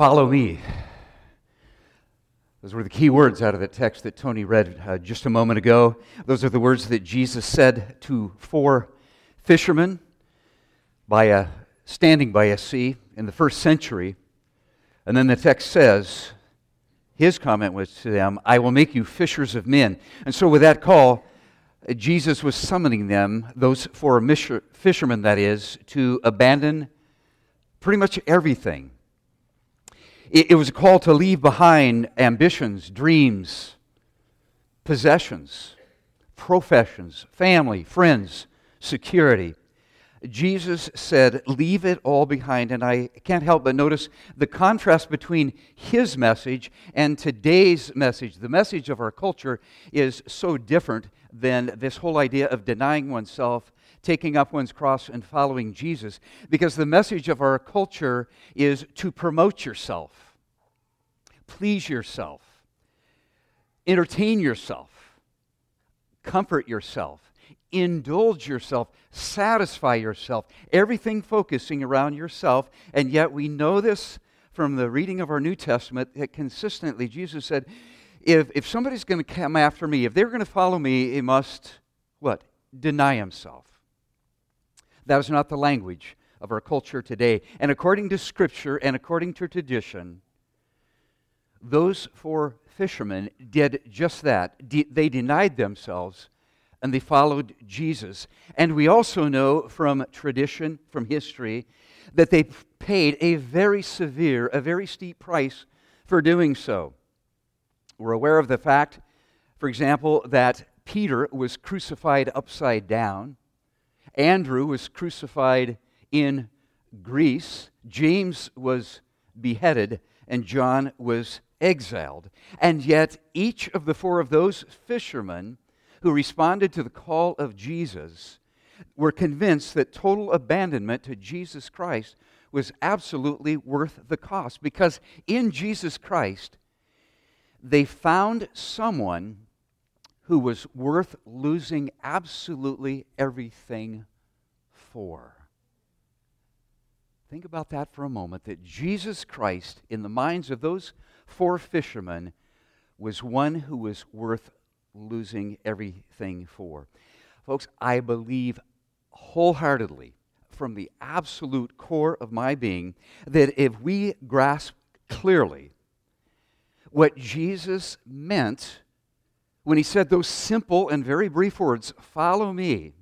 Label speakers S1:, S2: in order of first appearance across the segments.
S1: Follow me. Those were the key words out of the text that Tony read uh, just a moment ago. Those are the words that Jesus said to four fishermen by a, standing by a sea in the first century. And then the text says, his comment was to them, I will make you fishers of men. And so, with that call, Jesus was summoning them, those four fishermen, that is, to abandon pretty much everything it, it was a call to leave behind ambitions, dreams, possessions, professions, family, friends, security. Jesus said, Leave it all behind. And I can't help but notice the contrast between his message and today's message. The message of our culture is so different than this whole idea of denying oneself, taking up one's cross, and following Jesus. Because the message of our culture is to promote yourself please yourself, entertain yourself, comfort yourself, indulge yourself, satisfy yourself, everything focusing around yourself. And yet we know this from the reading of our New Testament that consistently Jesus said, if, if somebody's going to come after me, if they're going to follow me, he must, what? Deny himself. That is not the language of our culture today. And according to Scripture and according to tradition, those four fishermen did just that. De- they denied themselves and they followed Jesus. And we also know from tradition, from history, that they paid a very severe, a very steep price for doing so. We're aware of the fact, for example, that Peter was crucified upside down, Andrew was crucified in Greece, James was beheaded, and John was exiled. And yet, each of the four of those fishermen who responded to the call of Jesus were convinced that total abandonment to Jesus Christ was absolutely worth the cost because in Jesus Christ, they found someone who was worth losing absolutely everything for. Think about that for a moment that Jesus Christ, in the minds of those four fishermen was one who was worth losing everything for. Folks, I believe wholeheartedly from the absolute core of my being that if we grasp clearly what Jesus meant when he said those simple and very brief words, follow me,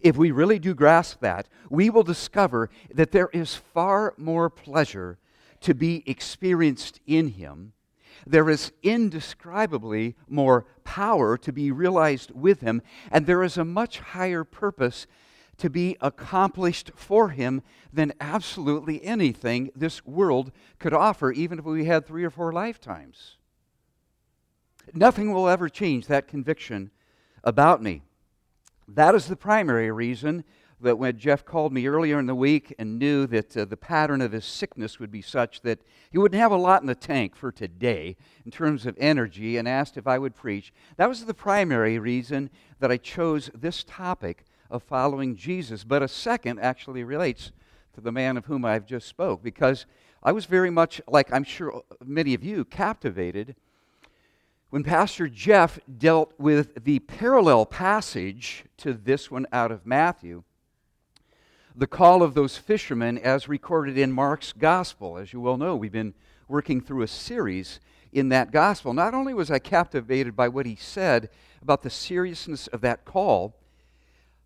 S1: if we really do grasp that, we will discover that there is far more pleasure to be experienced in Him, there is indescribably more power to be realized with Him, and there is a much higher purpose to be accomplished for Him than absolutely anything this world could offer, even if we had three or four lifetimes. Nothing will ever change that conviction about me. That is the primary reason that when Jeff called me earlier in the week and knew that uh, the pattern of his sickness would be such that he wouldn't have a lot in the tank for today in terms of energy and asked if I would preach, that was the primary reason that I chose this topic of following Jesus. But a second actually relates to the man of whom I've just spoke because I was very much like I'm sure many of you captivated when Pastor Jeff dealt with the parallel passage to this one out of Matthew the call of those fishermen as recorded in Mark's gospel. As you well know, we've been working through a series in that gospel. Not only was I captivated by what he said about the seriousness of that call,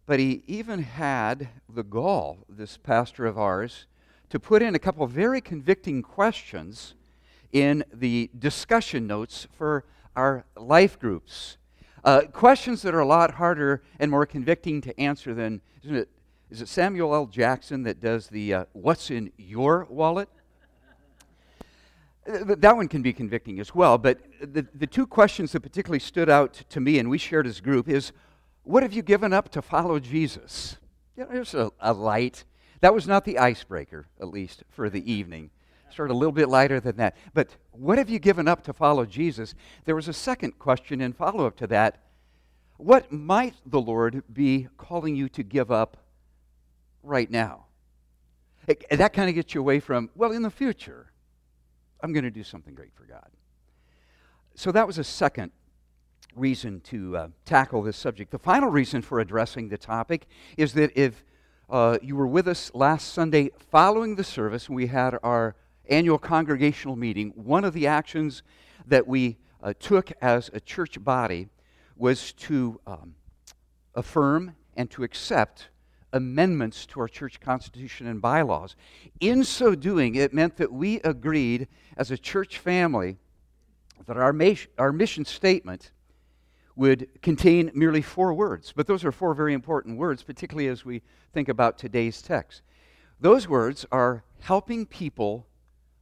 S1: but he even had the gall, this pastor of ours, to put in a couple of very convicting questions in the discussion notes for our life groups. Uh, questions that are a lot harder and more convicting to answer than, isn't it, is it Samuel L. Jackson that does the uh, What's in Your Wallet? That one can be convicting as well, but the, the two questions that particularly stood out to me and we shared as a group is what have you given up to follow Jesus? You know, there's a, a light. That was not the icebreaker, at least for the evening. Started a little bit lighter than that. But what have you given up to follow Jesus? There was a second question in follow up to that. What might the Lord be calling you to give up right now. It, that kind of gets you away from, well, in the future. I'm going to do something great for God. So that was a second reason to uh, tackle this subject. The final reason for addressing the topic is that if uh, you were with us last Sunday following the service, we had our annual congregational meeting. One of the actions that we uh, took as a church body was to um, affirm and to accept amendments to our church constitution and bylaws. In so doing, it meant that we agreed as a church family that our, our mission statement would contain merely four words. But those are four very important words, particularly as we think about today's text. Those words are helping people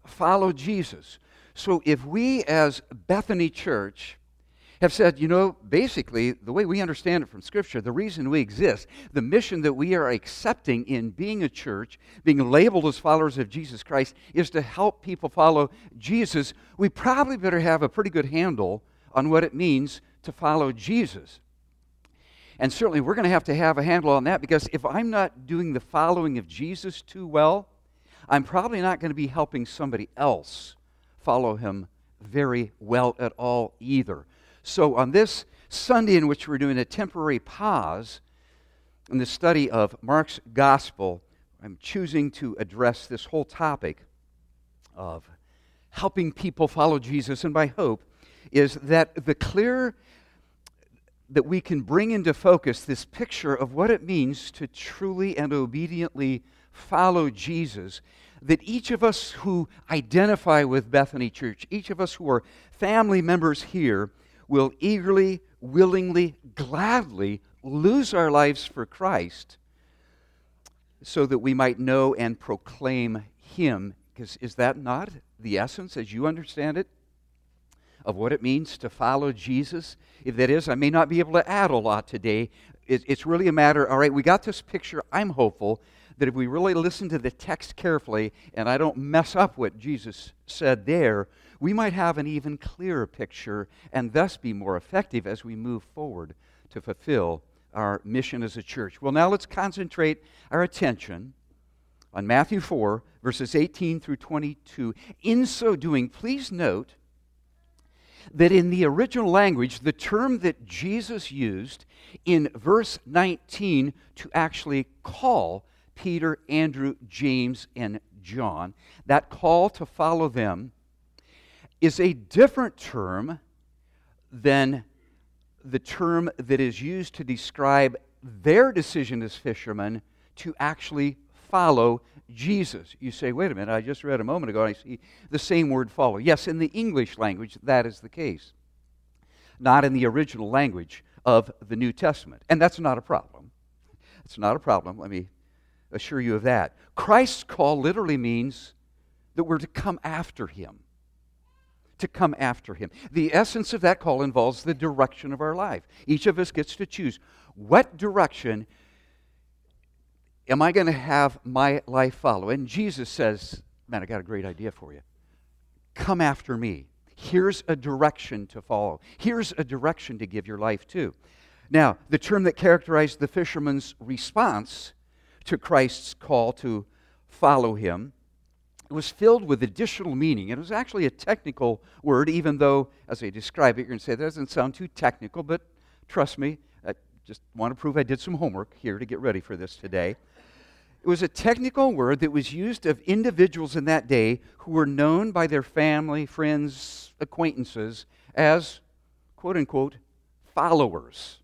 S1: follow Jesus. So if we as Bethany Church have said, you know, basically, the way we understand it from Scripture, the reason we exist, the mission that we are accepting in being a church, being labeled as followers of Jesus Christ, is to help people follow Jesus, we probably better have a pretty good handle on what it means to follow Jesus. And certainly, we're going to have to have a handle on that because if I'm not doing the following of Jesus too well, I'm probably not going to be helping somebody else follow him very well at all either. So, on this Sunday, in which we're doing a temporary pause in the study of Mark's gospel, I'm choosing to address this whole topic of helping people follow Jesus. And my hope is that the clear that we can bring into focus this picture of what it means to truly and obediently follow Jesus, that each of us who identify with Bethany Church, each of us who are family members here, will eagerly, willingly, gladly lose our lives for Christ so that we might know and proclaim Him. Because is that not the essence, as you understand it, of what it means to follow Jesus? If that is, I may not be able to add a lot today. It's really a matter, all right, we got this picture. I'm hopeful that if we really listen to the text carefully and I don't mess up what Jesus said there, we might have an even clearer picture and thus be more effective as we move forward to fulfill our mission as a church. Well, now let's concentrate our attention on Matthew 4, verses 18 through 22. In so doing, please note that in the original language, the term that Jesus used in verse 19 to actually call Peter, Andrew, James, and John, that call to follow them is a different term than the term that is used to describe their decision as fishermen to actually follow Jesus. You say, wait a minute, I just read a moment ago and I see the same word follow. Yes, in the English language, that is the case, not in the original language of the New Testament. And that's not a problem. It's not a problem. Let me assure you of that. Christ's call literally means that we're to come after him to come after him. The essence of that call involves the direction of our life. Each of us gets to choose what direction am I going to have my life follow? And Jesus says, Man, I got a great idea for you. Come after me. Here's a direction to follow. Here's a direction to give your life to. Now, the term that characterized the fisherman's response to Christ's call to follow him was filled with additional meaning. It was actually a technical word, even though, as I describe it, you're going to say that doesn't sound too technical, but trust me, I just want to prove I did some homework here to get ready for this today. It was a technical word that was used of individuals in that day who were known by their family, friends, acquaintances as, quote unquote, followers.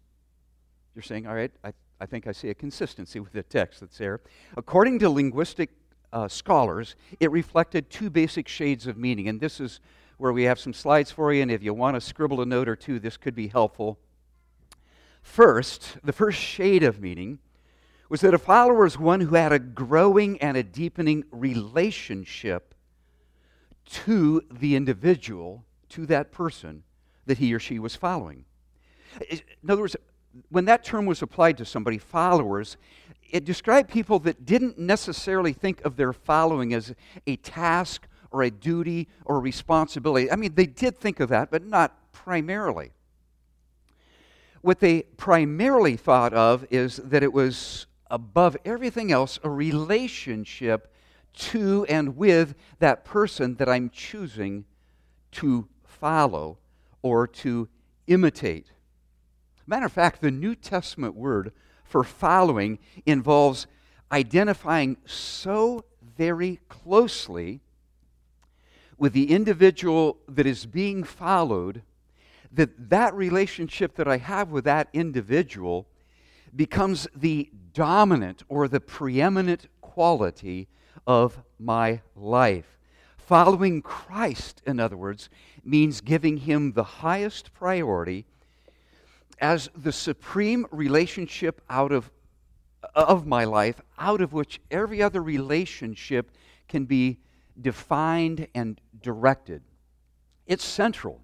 S1: You're saying, all right, I, I think I see a consistency with the text that's there. According to linguistic uh, scholars, it reflected two basic shades of meaning. And this is where we have some slides for you, and if you want to scribble a note or two, this could be helpful. First, the first shade of meaning was that a follower is one who had a growing and a deepening relationship to the individual, to that person that he or she was following. In other words, when that term was applied to somebody, followers, it described people that didn't necessarily think of their following as a task or a duty or a responsibility. I mean, they did think of that, but not primarily. What they primarily thought of is that it was above everything else a relationship to and with that person that I'm choosing to follow or to imitate. Matter of fact, the New Testament word for following involves identifying so very closely with the individual that is being followed that that relationship that I have with that individual becomes the dominant or the preeminent quality of my life. Following Christ, in other words, means giving him the highest priority as the supreme relationship out of, of my life, out of which every other relationship can be defined and directed. It's central.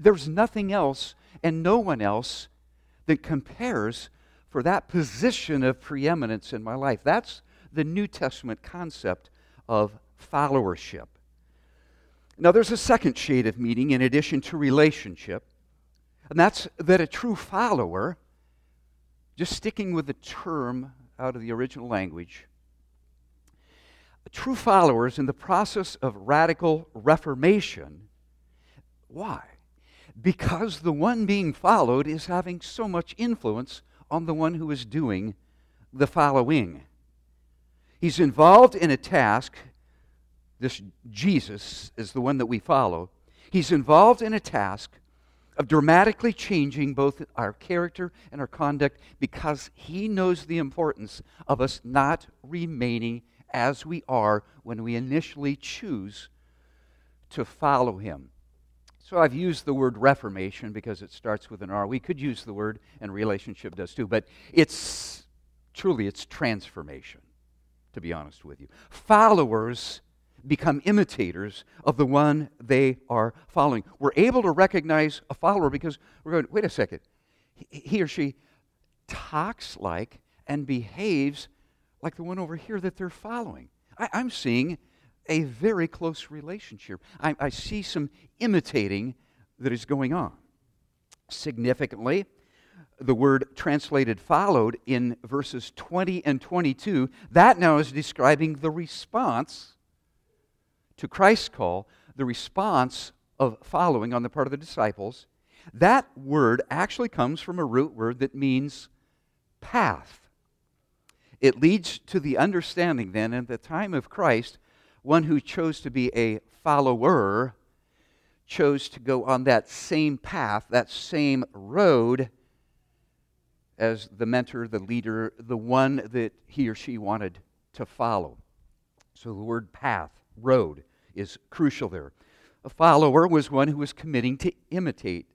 S1: There's nothing else and no one else that compares for that position of preeminence in my life. That's the New Testament concept of followership. Now, there's a second shade of meaning in addition to relationship, and that's that a true follower, just sticking with the term out of the original language, true followers in the process of radical reformation. Why? Because the one being followed is having so much influence on the one who is doing the following. He's involved in a task. This Jesus is the one that we follow. He's involved in a task of dramatically changing both our character and our conduct because he knows the importance of us not remaining as we are when we initially choose to follow him. So I've used the word reformation because it starts with an R. We could use the word, and relationship does too, but it's truly it's transformation, to be honest with you. Followers become imitators of the one they are following. We're able to recognize a follower because we're going, wait a second, he or she talks like and behaves like the one over here that they're following. I, am seeing a very close relationship. I, I see some imitating that is going on. Significantly, the word translated followed in verses 20 and 22, that now is describing the response to Christ's call, the response of following on the part of the disciples. That word actually comes from a root word that means path. It leads to the understanding then, at the time of Christ, one who chose to be a follower chose to go on that same path, that same road as the mentor, the leader, the one that he or she wanted to follow. So the word path, road, is crucial there. A follower was one who was committing to imitate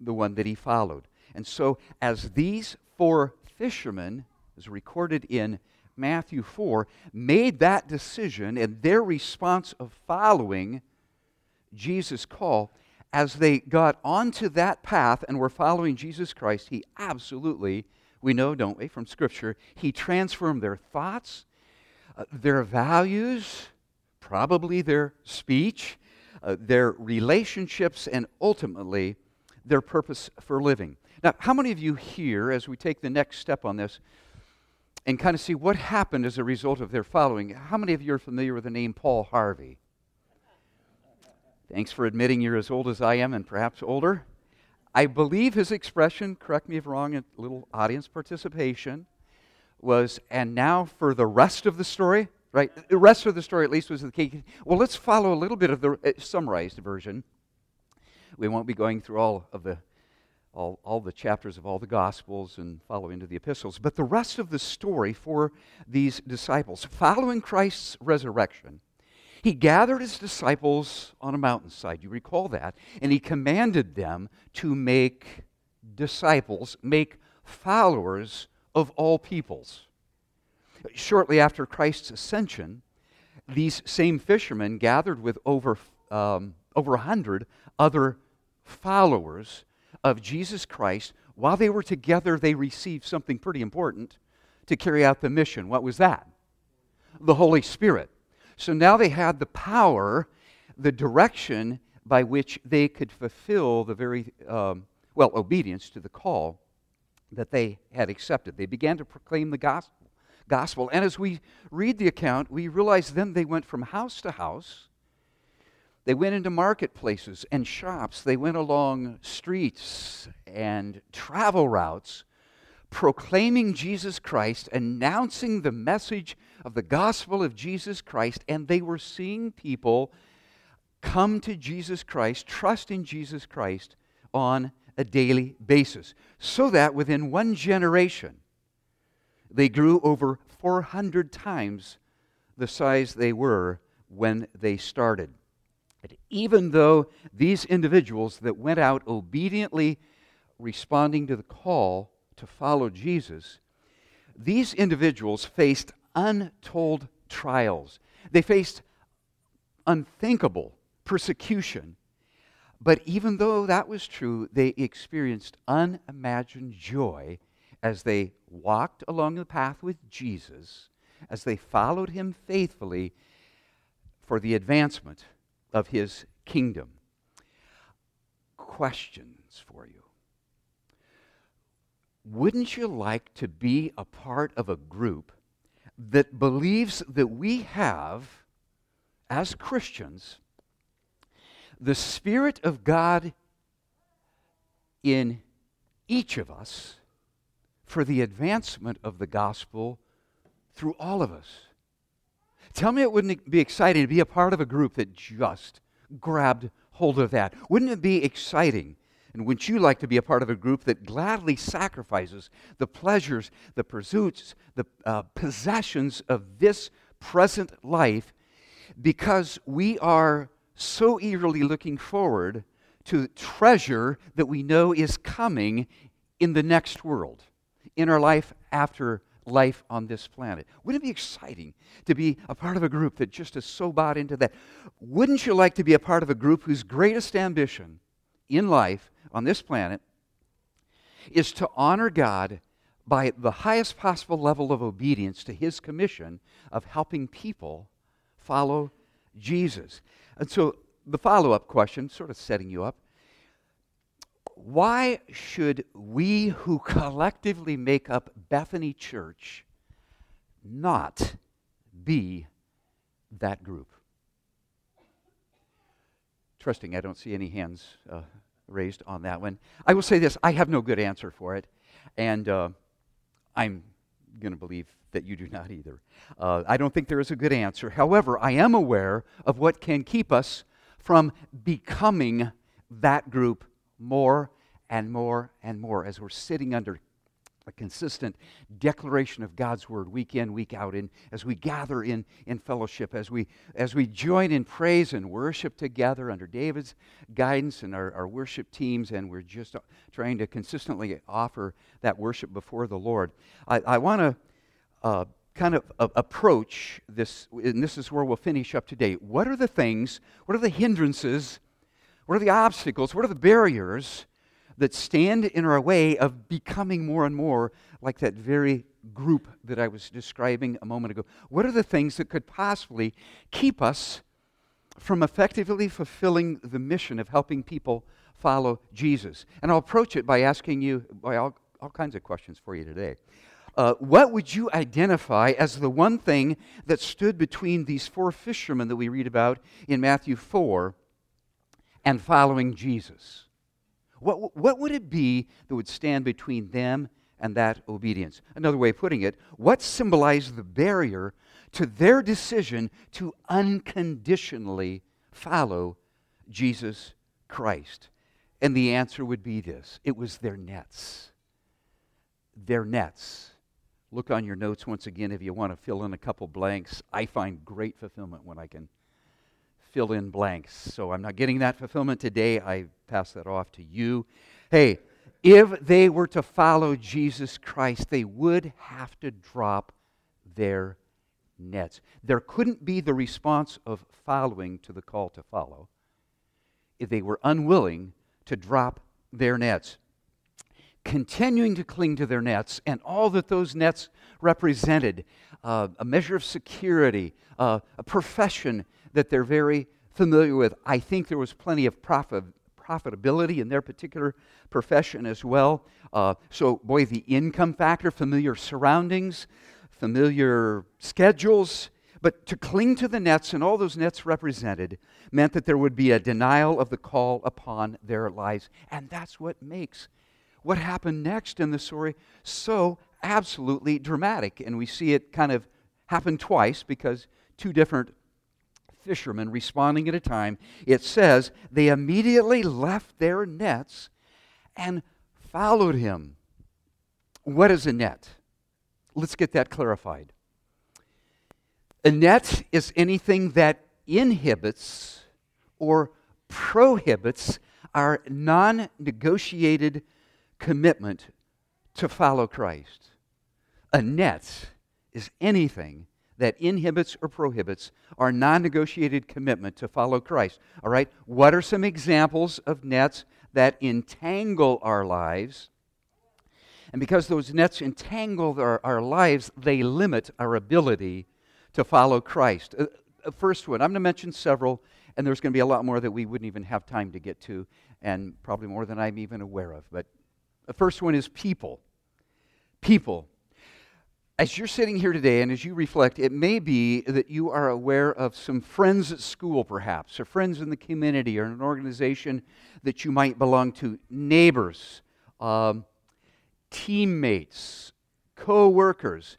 S1: the one that he followed. And so, as these four fishermen, as recorded in Matthew 4, made that decision and their response of following Jesus' call, as they got onto that path and were following Jesus Christ, he absolutely, we know, don't we, from Scripture, he transformed their thoughts, uh, their values, probably their speech, uh, their relationships, and ultimately their purpose for living. Now, how many of you here, as we take the next step on this, and kind of see what happened as a result of their following. How many of you are familiar with the name Paul Harvey? Thanks for admitting you're as old as I am and perhaps older. I believe his expression, correct me if wrong, a little audience participation, was, and now for the rest of the story, right? The rest of the story, at least, was the key. Well, let's follow a little bit of the uh, summarized version. We won't be going through all of the all, all the chapters of all the Gospels and follow into the epistles. But the rest of the story for these disciples, following Christ's resurrection, he gathered his disciples on a mountainside. You recall that. And he commanded them to make disciples, make followers of all peoples. Shortly after Christ's ascension, these same fishermen gathered with over, um, over a hundred other followers of Jesus Christ, while they were together, they received something pretty important to carry out the mission. What was that? The Holy Spirit. So now they had the power, the direction by which they could fulfill the very, um, well, obedience to the call that they had accepted. They began to proclaim the gospel. Gospel. And as we read the account, we realize then they went from house to house. They went into marketplaces and shops. They went along streets and travel routes, proclaiming Jesus Christ, announcing the message of the gospel of Jesus Christ. And they were seeing people come to Jesus Christ, trust in Jesus Christ on a daily basis. So that within one generation, they grew over 400 times the size they were when they started. And even though these individuals that went out obediently responding to the call to follow Jesus, these individuals faced untold trials. They faced unthinkable persecution. But even though that was true, they experienced unimagined joy as they walked along the path with Jesus, as they followed him faithfully for the advancement of his kingdom. Questions for you. Wouldn't you like to be a part of a group that believes that we have, as Christians, the Spirit of God in each of us for the advancement of the gospel through all of us. Tell me it wouldn't be exciting to be a part of a group that just grabbed hold of that. Wouldn't it be exciting? And wouldn't you like to be a part of a group that gladly sacrifices the pleasures, the pursuits, the uh, possessions of this present life because we are so eagerly looking forward to treasure that we know is coming in the next world, in our life after life on this planet. Wouldn't it be exciting to be a part of a group that just is so bought into that? Wouldn't you like to be a part of a group whose greatest ambition in life on this planet is to honor God by the highest possible level of obedience to His commission of helping people follow Jesus? And so the follow up question, sort of setting you up why should we who collectively make up Bethany Church not be that group? Trusting I don't see any hands uh, raised on that one. I will say this I have no good answer for it, and uh, I'm going to believe that you do not either. Uh, I don't think there is a good answer. However, I am aware of what can keep us from becoming that group more and more and more as we're sitting under a consistent declaration of God's word week in, week out, in, as we gather in, in fellowship, as we, as we join in praise and worship together under David's guidance and our, our worship teams, and we're just trying to consistently offer that worship before the Lord. I, I want to uh, kind of uh, approach this, and this is where we'll finish up today. What are the things, what are the hindrances, what are the obstacles, what are the barriers that stand in our way of becoming more and more like that very group that I was describing a moment ago? What are the things that could possibly keep us from effectively fulfilling the mission of helping people follow Jesus? And I'll approach it by asking you by all, all kinds of questions for you today uh, what would you identify as the one thing that stood between these four fishermen that we read about in Matthew 4 and following Jesus? What, what would it be that would stand between them and that obedience? Another way of putting it, what symbolized the barrier to their decision to unconditionally follow Jesus Christ? And the answer would be this it was their nets. Their nets. Look on your notes once again if you want to fill in a couple blanks. I find great fulfillment when I can fill in blanks. So I'm not getting that fulfillment today. I pass that off to you. Hey, if they were to follow Jesus Christ, they would have to drop their nets. There couldn't be the response of following to the call to follow if they were unwilling to drop their nets continuing to cling to their nets and all that those nets represented uh, a measure of security, uh, a profession that they're very familiar with. I think there was plenty of profit, profitability in their particular profession as well. Uh, so, boy, the income factor, familiar surroundings, familiar schedules. But to cling to the nets, and all those nets represented, meant that there would be a denial of the call upon their lives. And that's what makes what happened next in the story so absolutely dramatic. And we see it kind of happen twice because two different fishermen responding at a time. It says they immediately left their nets and followed him. What is a net? Let's get that clarified. A net is anything that inhibits or prohibits our non negotiated commitment to follow Christ. A net is anything that inhibits or prohibits our non negotiated commitment to follow Christ. All right? What are some examples of nets that entangle our lives? And because those nets entangle our, our lives, they limit our ability to follow Christ. Uh, uh first one, I'm going to mention several, and there's going to be a lot more that we wouldn't even have time to get to, and probably more than I'm even aware of. But the first one is people. People as you're sitting here today and as you reflect, it may be that you are aware of some friends at school, perhaps, or friends in the community, or an organization that you might belong to, neighbors, um, teammates, co workers,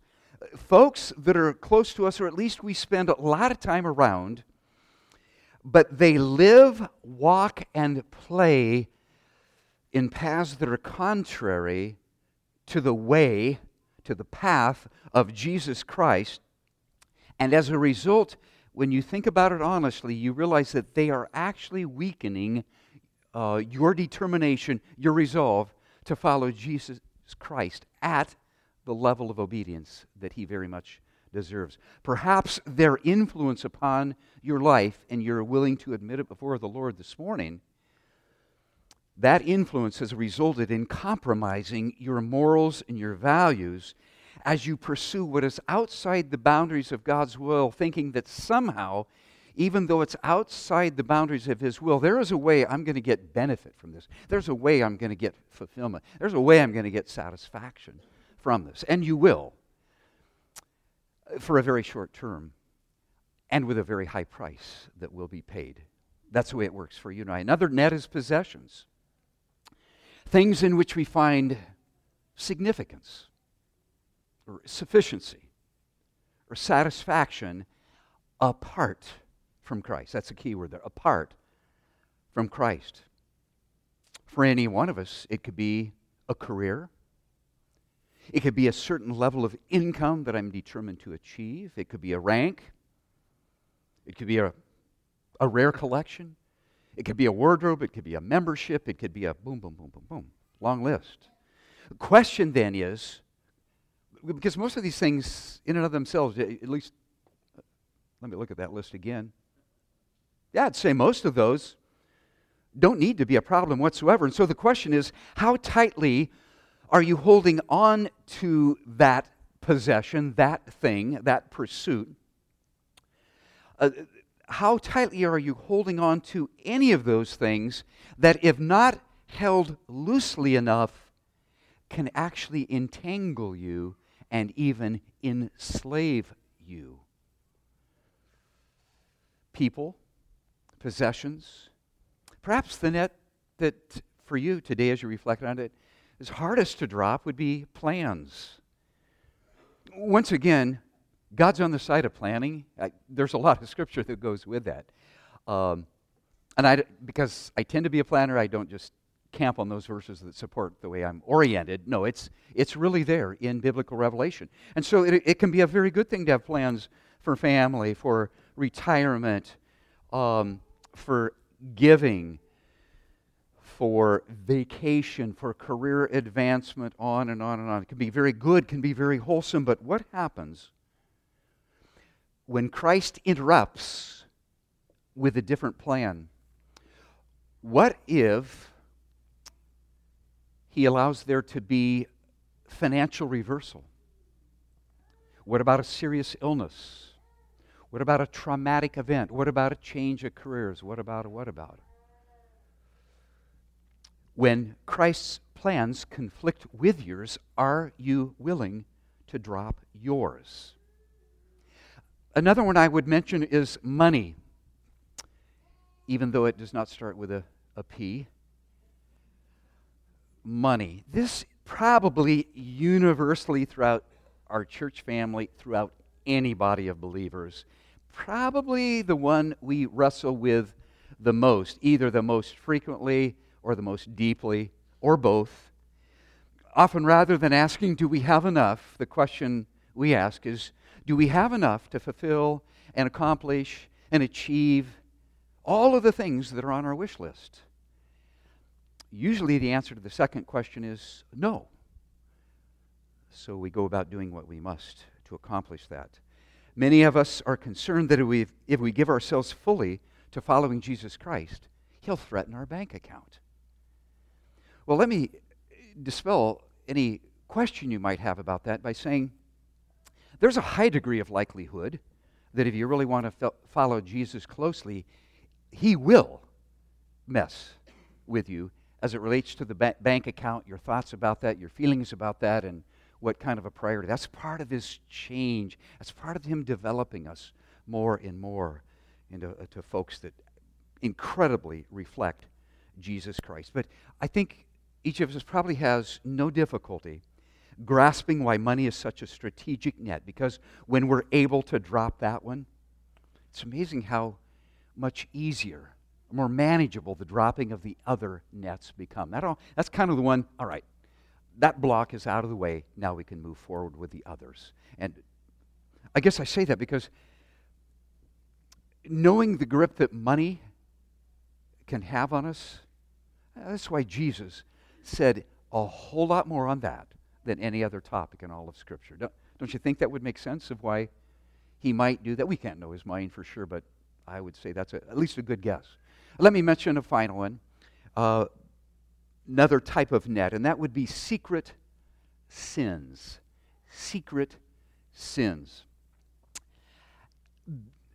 S1: folks that are close to us, or at least we spend a lot of time around, but they live, walk, and play in paths that are contrary to the way to the path of Jesus Christ. And as a result, when you think about it honestly, you realize that they are actually weakening uh, your determination, your resolve to follow Jesus Christ at the level of obedience that he very much deserves. Perhaps their influence upon your life, and you're willing to admit it before the Lord this morning, that influence has resulted in compromising your morals and your values as you pursue what is outside the boundaries of God's will, thinking that somehow, even though it's outside the boundaries of His will, there is a way I'm going to get benefit from this. There's a way I'm going to get fulfillment. There's a way I'm going to get satisfaction from this. And you will for a very short term and with a very high price that will be paid. That's the way it works for you and I. Another net is possessions things in which we find significance or sufficiency or satisfaction apart from Christ. That's a key word there apart from Christ. For any one of us, it could be a career. It could be a certain level of income that I'm determined to achieve. It could be a rank. It could be a, a rare collection. It could be a wardrobe, it could be a membership, it could be a boom, boom, boom, boom, boom. Long list. The question then is because most of these things, in and of themselves, at least, let me look at that list again. Yeah, I'd say most of those don't need to be a problem whatsoever. And so the question is how tightly are you holding on to that possession, that thing, that pursuit? Uh, how tightly are you holding on to any of those things that, if not held loosely enough, can actually entangle you and even enslave you? People, possessions, perhaps the net that for you today, as you reflect on it, is hardest to drop would be plans. Once again, God's on the side of planning. I, there's a lot of scripture that goes with that. Um, and I, because I tend to be a planner, I don't just camp on those verses that support the way I'm oriented. No, it's, it's really there in biblical revelation. And so it, it can be a very good thing to have plans for family, for retirement, um, for giving, for vacation, for career advancement, on and on and on. It can be very good, can be very wholesome, but what happens when Christ interrupts with a different plan, what if he allows there to be financial reversal? What about a serious illness? What about a traumatic event? What about a change of careers? What about a what about? When Christ's plans conflict with yours, are you willing to drop yours. Another one I would mention is money, even though it does not start with a, a P. Money. This probably universally throughout our church family, throughout any body of believers, probably the one we wrestle with the most, either the most frequently or the most deeply, or both. Often, rather than asking, Do we have enough? the question we ask is, Do we have enough to fulfill and accomplish and achieve all of the things that are on our wish list? Usually, the answer to the second question is no. So we go about doing what we must to accomplish that. Many of us are concerned that if we, if we give ourselves fully to following Jesus Christ, He'll threaten our bank account. Well, let me dispel any question you might have about that by saying there's a high degree of likelihood that if you really want to fo- follow Jesus closely, He will mess with you as it relates to the ba- bank account, your thoughts about that, your feelings about that, and what kind of a priority. That's part of His change. That's part of Him developing us more and more into uh, to folks that incredibly reflect Jesus Christ. But I think each of us probably has no difficulty grasping why money is such a strategic net because when we're able to drop that one, it's amazing how much easier, more manageable the dropping of the other nets become. That all, that's kind of the one, all right, that block is out of the way. Now we can move forward with the others. And I guess I say that because knowing the grip that money can have on us, that's why Jesus said a whole lot more on that than any other topic in all of Scripture. Don't, don't you think that would make sense of why he might do that? We can't know his mind for sure, but I would say that's a, at least a good guess. Let me mention a final one, uh, another type of net, and that would be secret sins. Secret sins.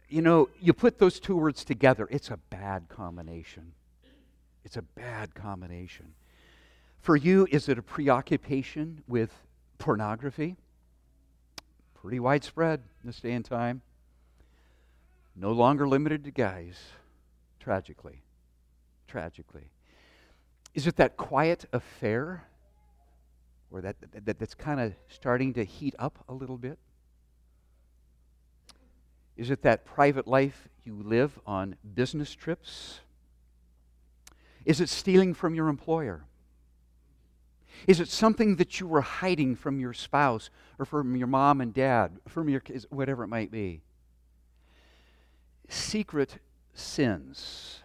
S1: You know, you put those two words together, it's a bad combination. It's a bad combination. For you, is it a preoccupation with pornography? Pretty widespread in this day and time. No longer limited to guys, tragically. Tragically. Is it that quiet affair? Or that, that, that's kind of starting to heat up a little bit? Is it that private life you live on business trips? Is it stealing from your employer? Is it something that you were hiding from your spouse or from your mom and dad, from your kids, whatever it might be? Secret sins.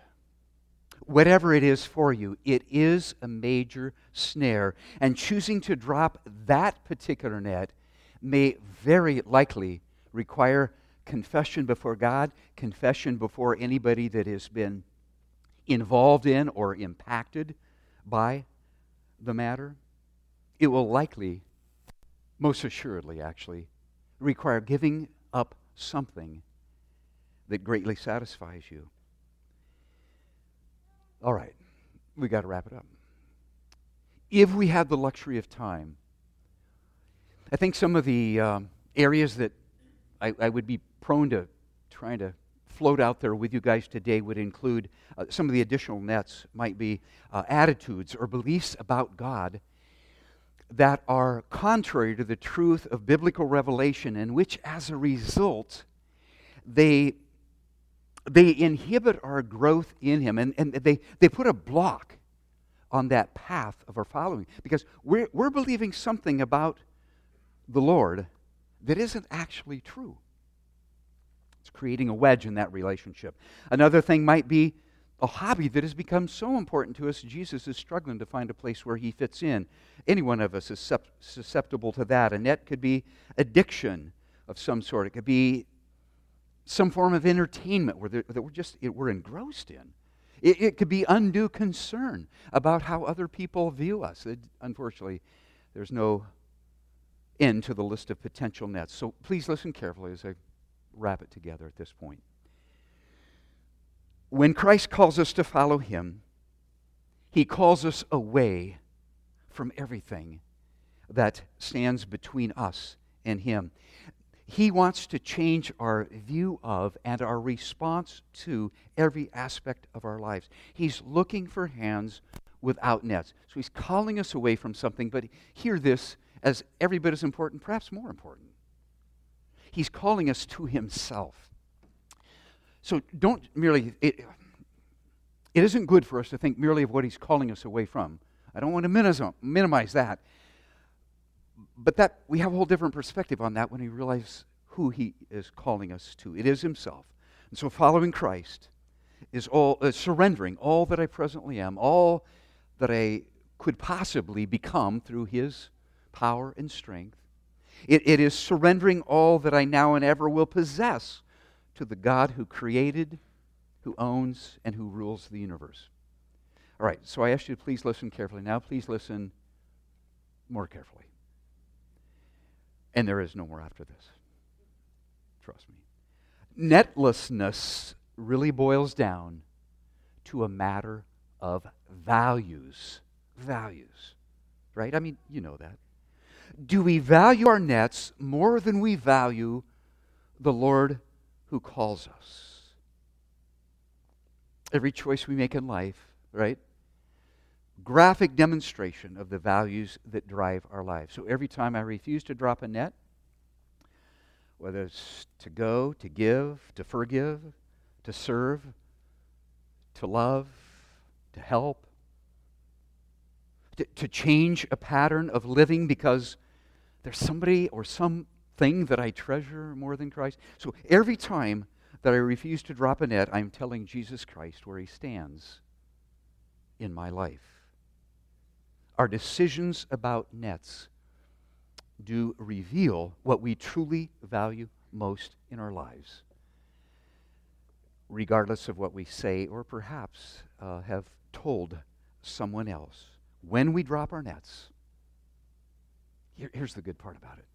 S1: Whatever it is for you, it is a major snare. And choosing to drop that particular net may very likely require confession before God, confession before anybody that has been involved in or impacted by the matter it will likely, most assuredly actually, require giving up something that greatly satisfies you. All right, we got to wrap it up. If we had the luxury of time, I think some of the um, areas that I, I, would be prone to trying to float out there with you guys today would include uh, some of the additional nets, might be uh, attitudes or beliefs about God that are contrary to the truth of biblical revelation, and which, as a result, they, they inhibit our growth in Him, and, and they, they put a block on that path of our following. Because we're, we're believing something about the Lord that isn't actually true. It's creating a wedge in that relationship. Another thing might be a hobby that has become so important to us, Jesus is struggling to find a place where he fits in. Any one of us is susceptible to that. And that could be addiction of some sort. It could be some form of entertainment where that we're just we're engrossed in. It, it, could be undue concern about how other people view us. It, unfortunately, there's no end to the list of potential nets. So please listen carefully as I wrap it together at this point when Christ calls us to follow him, he calls us away from everything that stands between us and Him. He wants to change our view of and our response to every aspect of our lives. He's looking for hands without nets. So He's calling us away from something, but hear this as every bit as important, perhaps more important. He's calling us to Himself. So don't merely, it, it isn't good for us to think merely of what He's calling us away from. I don't want to minimize that. But that we have a whole different perspective on that when we realize who He is calling us to. It is Himself. And so following Christ is all uh, surrendering all that I presently am, all that I could possibly become through His power and strength. It, it is surrendering all that I now and ever will possess to the God who created, who owns, and who rules the universe. All right, so I ask you to please listen carefully. Now, please listen more carefully. And there is no more after this. Trust me. Netlessness really boils down to a matter of values. Values. Right? I mean, you know that. Do we value our nets more than we value the Lord who calls us? Every choice we make in life, right? Graphic demonstration of the values that drive our lives. So every time I refuse to drop a net, whether it's to go, to give, to forgive, to serve, to love, to help, to, to change a pattern of living because there's somebody or something that I treasure more than Christ. So every time that I refuse to drop a net, I'm telling Jesus Christ where he stands in my life. Our decisions about nets do reveal what we truly value most in our lives, regardless of what we say or perhaps uh, have told someone else. When we drop our nets, here, here's the good part about it.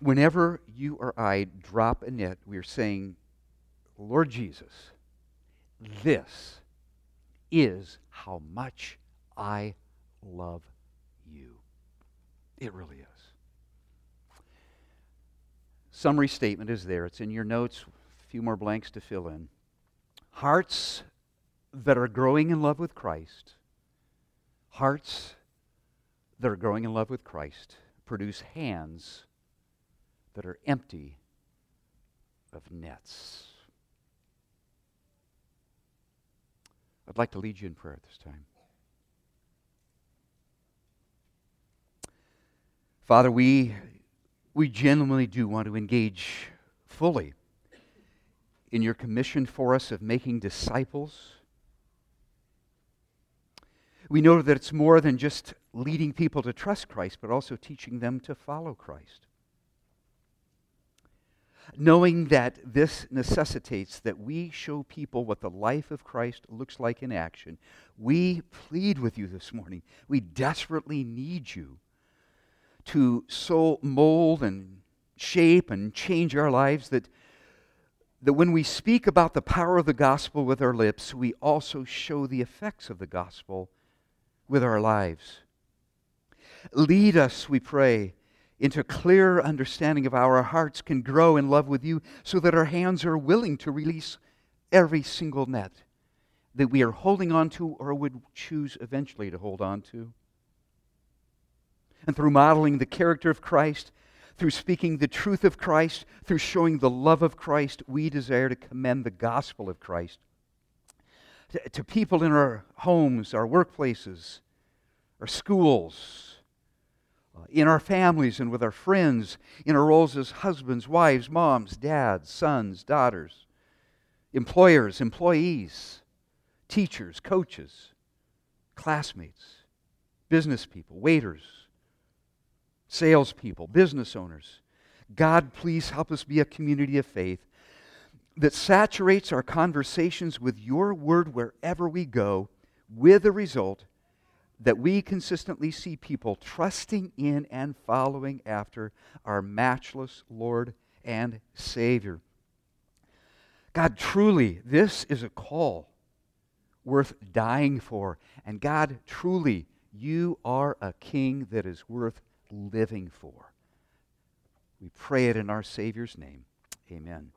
S1: Whenever you or I drop a net, we are saying, Lord Jesus, this is how much I love you. It really is. Summary statement is there. It's in your notes. A few more blanks to fill in. Hearts that are growing in love with Christ, hearts that are growing in love with Christ, produce hands that are empty of nets. I'd like to lead you in prayer at this time. Father, we, we genuinely do want to engage fully in your commission for us of making disciples. We know that it's more than just leading people to trust Christ, but also teaching them to follow Christ. Knowing that this necessitates that we show people what the life of Christ looks like in action, we plead with you this morning. We desperately need you to so mold and shape and change our lives that, that when we speak about the power of the gospel with our lips, we also show the effects of the gospel with our lives. Lead us, we pray, into clear understanding of our hearts can grow in love with you so that our hands are willing to release every single net that we are holding on to or would choose eventually to hold on to. And through modeling the character of Christ, through speaking the truth of Christ, through showing the love of Christ, we desire to commend the gospel of Christ to, to people in our homes, our workplaces, our schools, Uh, in our families and with our friends, in our roles as husbands, wives, moms, dads, sons, daughters, employers, employees, teachers, coaches, classmates, business people, waiters salespeople, business owners. God, please help us be a community of faith that saturates our conversations with your word wherever we go, with the result that we consistently see people trusting in and following after our matchless Lord and Savior. God, truly, this is a call worth dying for. And God, truly, you are a king that is worth living for. We pray it in our Savior's name. Amen.